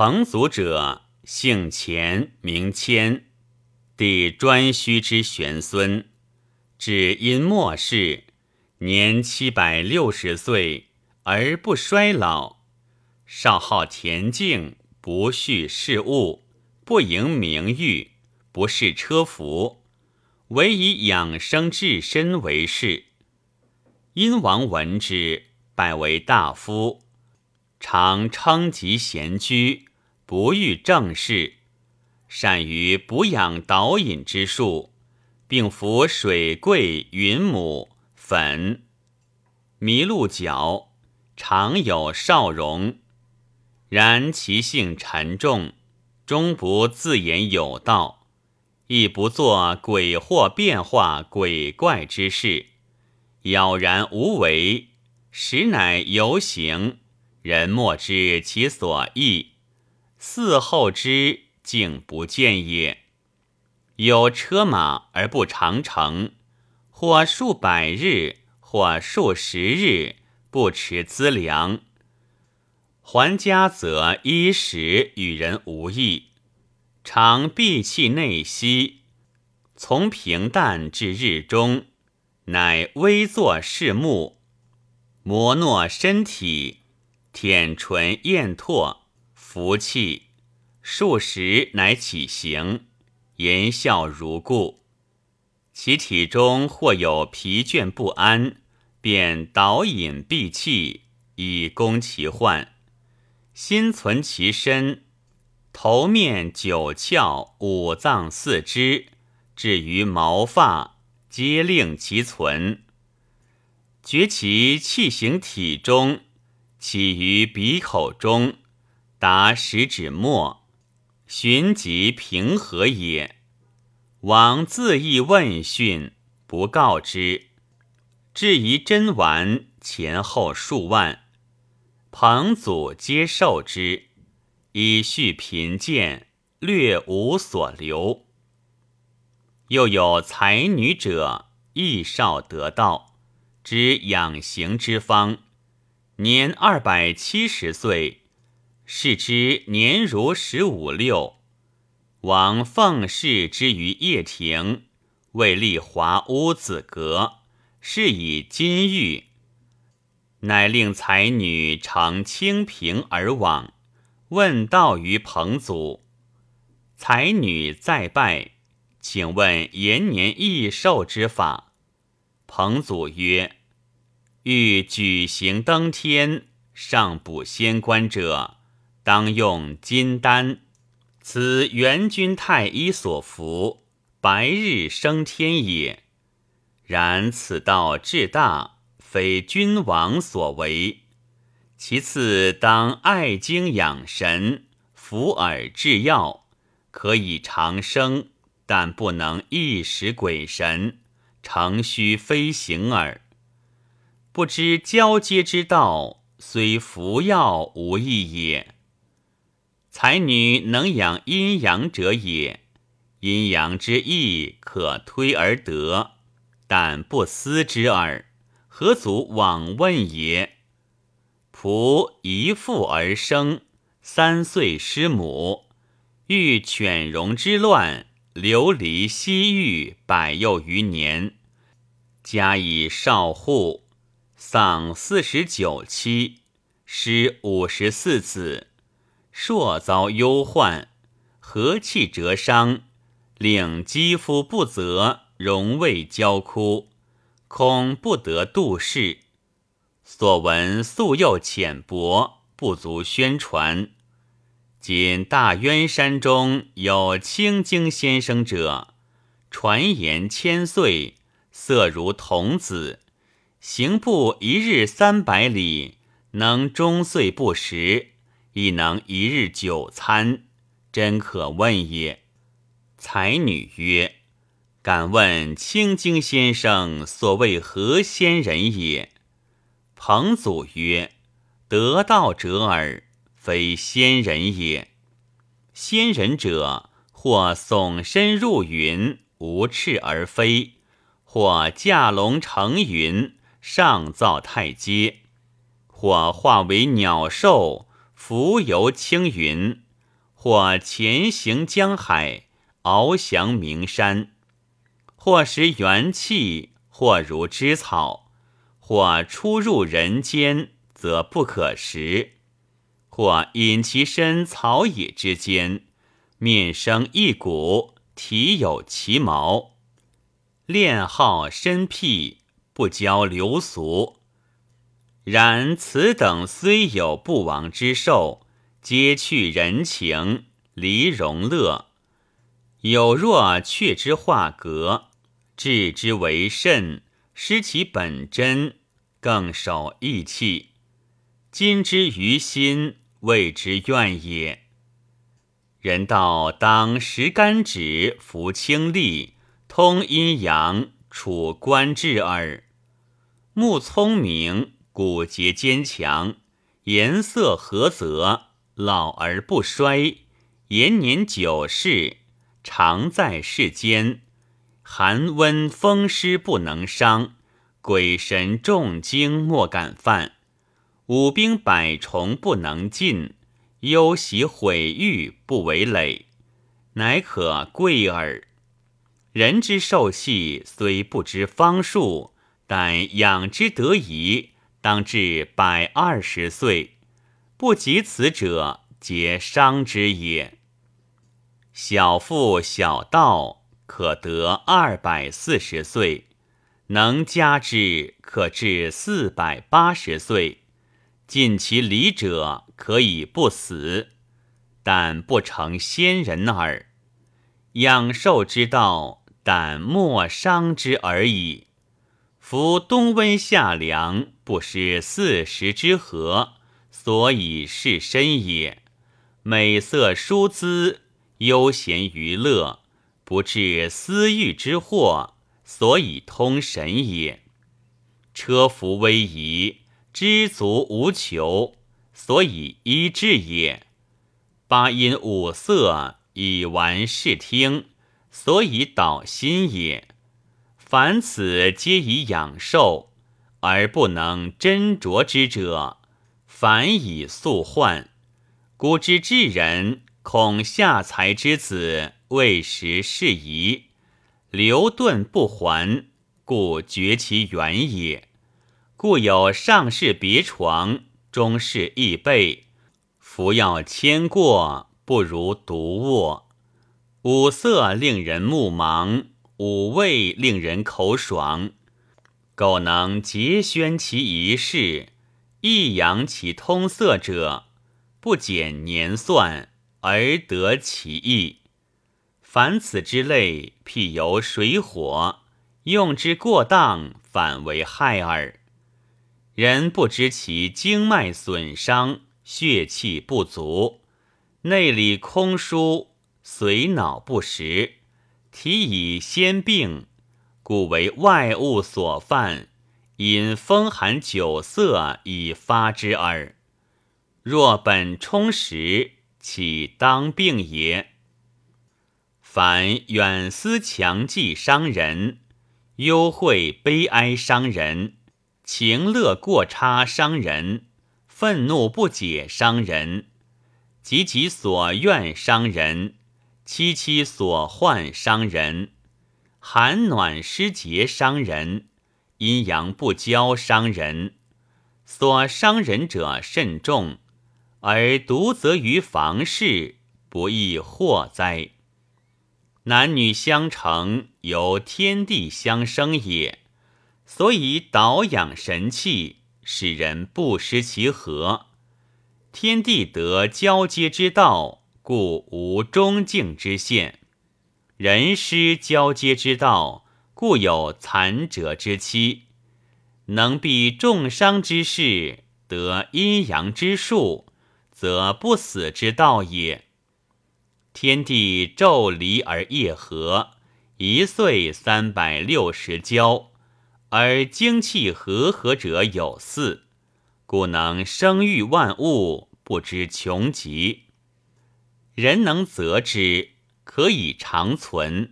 彭祖者，姓钱，名谦，帝颛顼之玄孙，至因末世，年七百六十岁而不衰老，少好恬静，不恤事物，不迎名誉，不视车服，唯以养生治身为事。殷王闻之，拜为大夫。常称疾闲居，不遇正事，善于补养导引之术，并服水桂、云母、粉、麋鹿角，常有少容。然其性沉重，终不自言有道，亦不作鬼惑变化鬼怪之事，杳然无为，实乃游行。人莫知其所意，嗣后之竟不见也。有车马而不长乘，或数百日，或数十日不持资粮。还家则衣食与人无异，常闭气内息，从平淡至日中，乃微坐视目，摩诺身体。舔唇咽唾，服气，数时乃起行，言笑如故。其体中或有疲倦不安，便导引闭气，以攻其患。心存其身，头面九窍五脏四肢，至于毛发，皆令其存。觉其气行体中。起于鼻口中，达十指末，寻及平和也。王自意问讯，不告之。至于真丸，前后数万。彭祖皆受之，以续贫贱，略无所留。又有才女者，亦少得道，知养形之方。年二百七十岁，视之年如十五六。王奉侍之于掖庭，为立华屋子阁，是以金玉，乃令才女乘清平而往，问道于彭祖。才女再拜，请问延年益寿之法。彭祖曰。欲举行登天，上补仙官者，当用金丹。此元君太医所服，白日升天也。然此道至大，非君王所为。其次，当爱精养神，服耳制药，可以长生，但不能一时鬼神，诚须飞行耳。不知交接之道，虽服药无益也。才女能养阴阳者也，阴阳之意可推而得，但不思之耳，何足往问也？仆一父而生，三岁失母，遇犬戎之乱，流离西域百又余年，家以少户。丧四十九妻，失五十四子，硕遭忧患，和气折伤，令肌肤不泽，容未焦枯，恐不得度世。所闻素又浅薄，不足宣传。今大渊山中有清经先生者，传言千岁，色如童子。行步一日三百里，能终岁不食，亦能一日九餐，真可问也。才女曰：“敢问清经先生所谓何仙人也？”彭祖曰：“得道者耳，非仙人也。仙人者，或耸身入云，无翅而飞；或驾龙乘云。”上造太阶，或化为鸟兽，浮游青云，或潜行江海，翱翔名山；或食元气，或如芝草；或出入人间，则不可食；或隐其身草野之间，面生一骨，体有其毛，恋好身僻，不交流俗。然此等虽有不亡之寿，皆去人情，离荣乐。有若却之化格，置之为甚，失其本真，更守义气。今之于心，谓之怨也。人道当食甘脂，服清利，通阴阳，处官治耳。目聪明。骨节坚强，颜色和泽，老而不衰，延年久世，常在世间。寒温风湿不能伤，鬼神重惊莫敢犯，五兵百虫不能进，忧喜毁誉不为累，乃可贵耳。人之寿气虽不知方数，但养之得宜。当至百二十岁，不及此者，皆伤之也。小富小道可得二百四十岁，能加之，可至四百八十岁。尽其理者，可以不死，但不成仙人耳。养寿之道，但莫伤之而已。夫冬温夏凉，不失四时之和，所以是身也；美色舒姿，悠闲娱乐，不致私欲之祸，所以通神也；车服威仪，知足无求，所以医治也；八音五色，以玩视听，所以导心也。凡此皆以养寿，而不能斟酌之者，反以速患。古之至人恐下才之子未时适宜，留顿不还，故绝其源也。故有上士别床，中士易备，服药千过，不如独卧。五色令人目盲。五味令人口爽，苟能节宣其一事，抑扬其通色者，不减年算而得其意。凡此之类，譬由水火，用之过当，反为害耳。人不知其经脉损伤，血气不足，内里空疏，髓脑不实。体以先病，故为外物所犯，因风寒酒色以发之耳。若本充实，岂当病也？凡远思强记伤人，忧会悲哀伤人，情乐过差伤人，愤怒不解伤人，及其所怨伤人。戚戚所患伤人，寒暖湿结伤人，阴阳不交伤人。所伤人者甚重，而独责于房事，不亦祸哉？男女相成，由天地相生也，所以导养神气，使人不失其和。天地得交接之道。故无中境之限，人失交接之道，故有残者之期。能避重伤之事，得阴阳之术，则不死之道也。天地昼离而夜合，一岁三百六十交，而精气和合者有四，故能生育万物，不知穷极。人能择之，可以长存；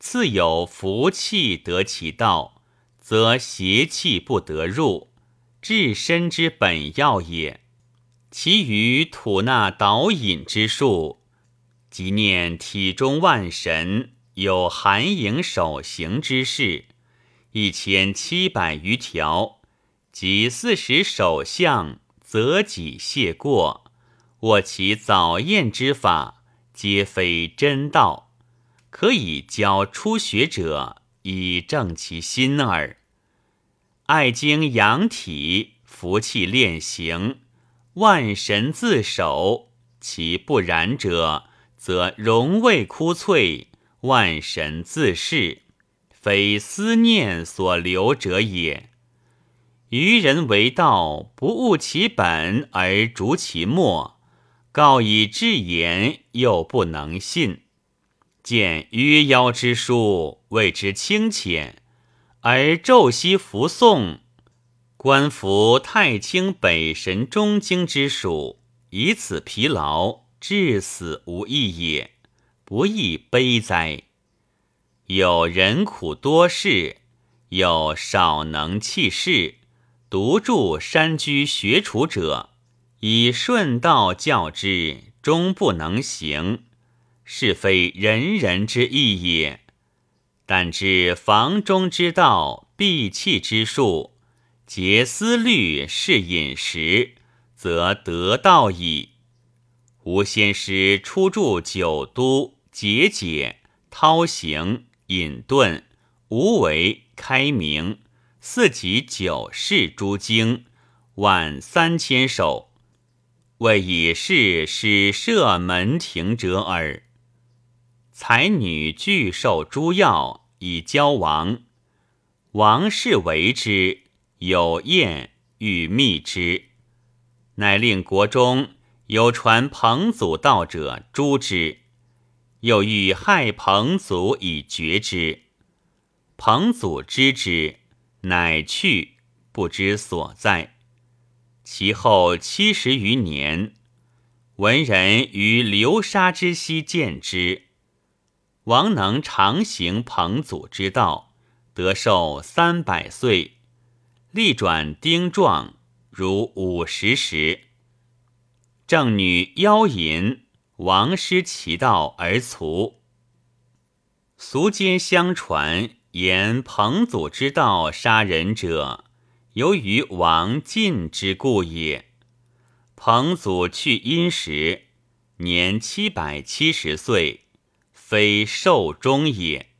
次有福气得其道，则邪气不得入，治身之本要也。其余吐纳导引之术，即念体中万神有含影守行之事，一千七百余条，及四十首相，择己谢过，握其早验之法，皆非真道，可以教初学者，以正其心耳。爱精养体，服气练形，万神自守。其不然者，则容未枯脆，万神自噬，非思念所留者也。愚人为道，不悟其本而逐其末，告以至言，又不能信。见约妖之书，谓之清浅。而昼夕服诵，观服太清北神中经之属，以此疲劳，至死无益也，不亦悲哉？有人苦多事，有少能弃事，独住山居学处者，以顺道教之，终不能行，是非人人之意也。但知房中之道，闭气之术，节思虑，是饮食，则得道矣。吾先师初著九都、节解、韬行、隐遁、无为、开明四集九世诸经，万三千首，为以是使设门庭者耳。才女俱受诸药以交王，王氏为之有宴欲密之，乃令国中有传彭祖道者诛之，又欲害彭祖以绝之。彭祖知之，乃去，不知所在。其后七十余年，文人于流沙之溪见之。王能常行彭祖之道，得寿三百岁，力转丁壮，如五十时。正女妖淫，王失其道而卒。俗间相传言彭祖之道杀人者，由于王进之故也。彭祖去殷时，年七百七十岁。非寿终也。